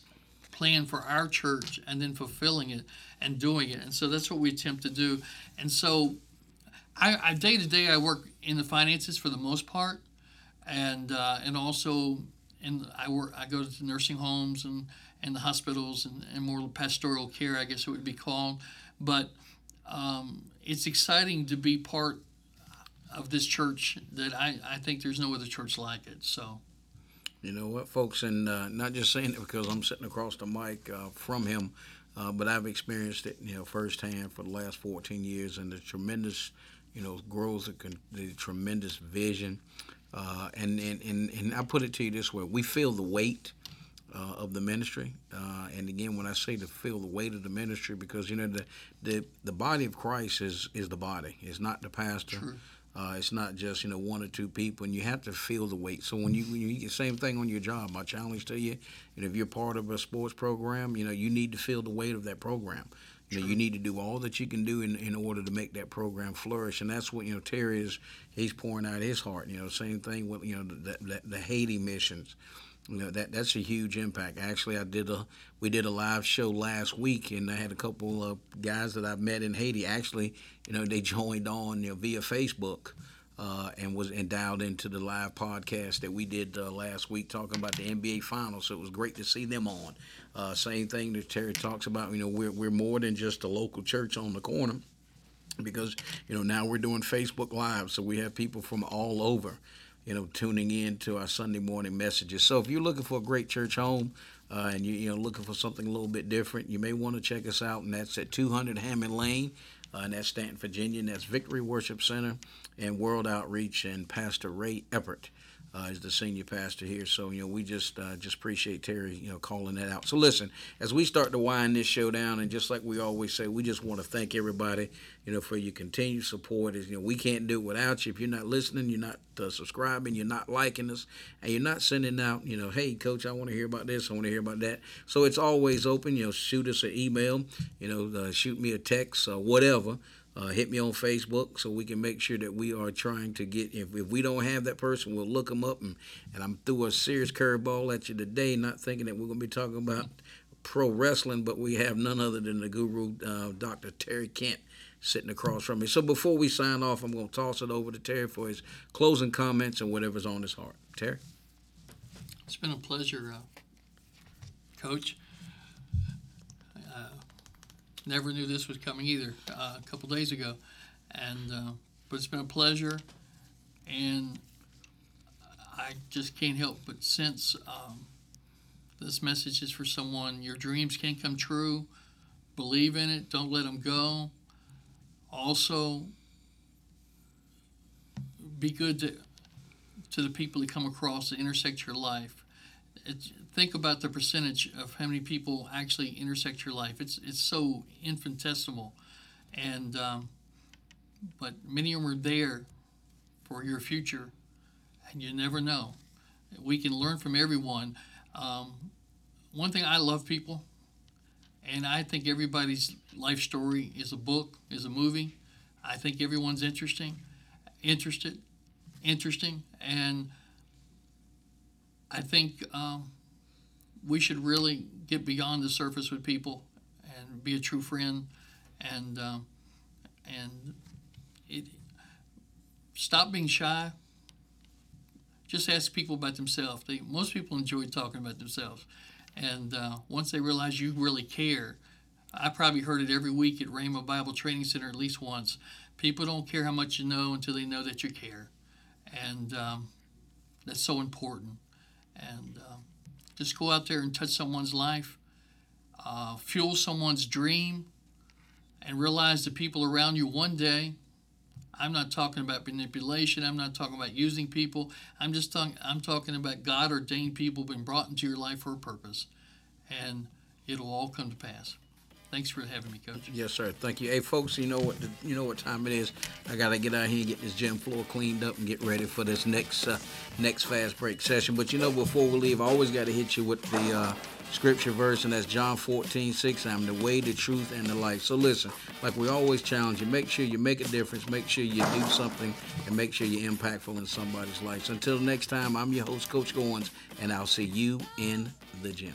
plan for our church and then fulfilling it and doing it. And so that's what we attempt to do. And so I, day to day I work in the finances for the most part, and uh, and also in I work I go to the nursing homes and and the hospitals and, and more pastoral care I guess it would be called, but um, it's exciting to be part of this church that I, I think there's no other church like it. So. You know what, folks, and uh, not just saying it because I'm sitting across the mic uh, from him, uh, but I've experienced it, you know, firsthand for the last 14 years, and the tremendous, you know, growth, a tremendous vision, uh, and, and and and I put it to you this way: we feel the weight uh, of the ministry, uh, and again, when I say to feel the weight of the ministry, because you know the the, the body of Christ is is the body, it's not the pastor. Uh, it's not just you know one or two people, and you have to feel the weight. So when you when you same thing on your job, my challenge to you, you know, if you're part of a sports program, you know, you need to feel the weight of that program. You know, you need to do all that you can do in, in order to make that program flourish, and that's what you know. Terry is he's pouring out his heart. You know, same thing with you know the, the, the Haiti missions. You know that that's a huge impact. Actually, I did a we did a live show last week, and I had a couple of guys that I've met in Haiti. Actually, you know, they joined on you know, via Facebook. Uh, and was and dialed into the live podcast that we did uh, last week talking about the NBA Finals. So it was great to see them on. Uh, same thing that Terry talks about. You know, we're we're more than just a local church on the corner because you know now we're doing Facebook Live, so we have people from all over you know, tuning in to our Sunday morning messages. So if you're looking for a great church home uh, and you, you know looking for something a little bit different, you may want to check us out, and that's at 200 Hammond Lane, uh, and that's Staunton, Virginia, and that's Victory Worship Center and World Outreach and Pastor Ray Eppert uh, is the senior pastor here. So you know, we just uh, just appreciate Terry, you know, calling that out. So listen, as we start to wind this show down, and just like we always say, we just want to thank everybody, you know, for your continued support. Is you know, we can't do it without you. If you're not listening, you're not uh, subscribing, you're not liking us, and you're not sending out, you know, hey, coach, I want to hear about this, I want to hear about that. So it's always open. You know, shoot us an email, you know, uh, shoot me a text, whatever. Uh, hit me on Facebook so we can make sure that we are trying to get. If, if we don't have that person, we'll look them up. And, and I'm threw a serious curveball at you today, not thinking that we're going to be talking about pro wrestling, but we have none other than the guru, uh, Dr. Terry Kent, sitting across from me. So before we sign off, I'm going to toss it over to Terry for his closing comments and whatever's on his heart. Terry? It's been a pleasure, uh, Coach never knew this was coming either uh, a couple days ago, and uh, but it's been a pleasure, and I just can't help but sense um, this message is for someone. Your dreams can come true. Believe in it. Don't let them go. Also, be good to to the people that come across that intersect your life. It's, think about the percentage of how many people actually intersect your life. It's it's so infinitesimal, and um, but many of them are there for your future, and you never know. We can learn from everyone. Um, one thing I love people, and I think everybody's life story is a book, is a movie. I think everyone's interesting, interested, interesting, and I think. Um, we should really get beyond the surface with people and be a true friend and um, and it, stop being shy. Just ask people about themselves. They, most people enjoy talking about themselves. And uh, once they realize you really care i probably heard it every week at Rhema bible training center at least once. People don't care how much you know until they know that you care. And um, that's so important. And um, just go out there and touch someone's life, uh, fuel someone's dream, and realize the people around you one day, I'm not talking about manipulation. I'm not talking about using people. I'm just talking. I'm talking about God ordained people being brought into your life for a purpose, and it'll all come to pass. Thanks for having me, Coach. Yes, sir. Thank you. Hey, folks, you know what the, you know what time it is. I gotta get out here and get this gym floor cleaned up and get ready for this next uh, next fast break session. But you know, before we leave, I always got to hit you with the uh, scripture verse, and that's John 14, 6. I'm the way, the truth, and the life. So listen, like we always challenge you, make sure you make a difference, make sure you do something, and make sure you're impactful in somebody's life. So until next time, I'm your host, Coach Goins, and I'll see you in the gym.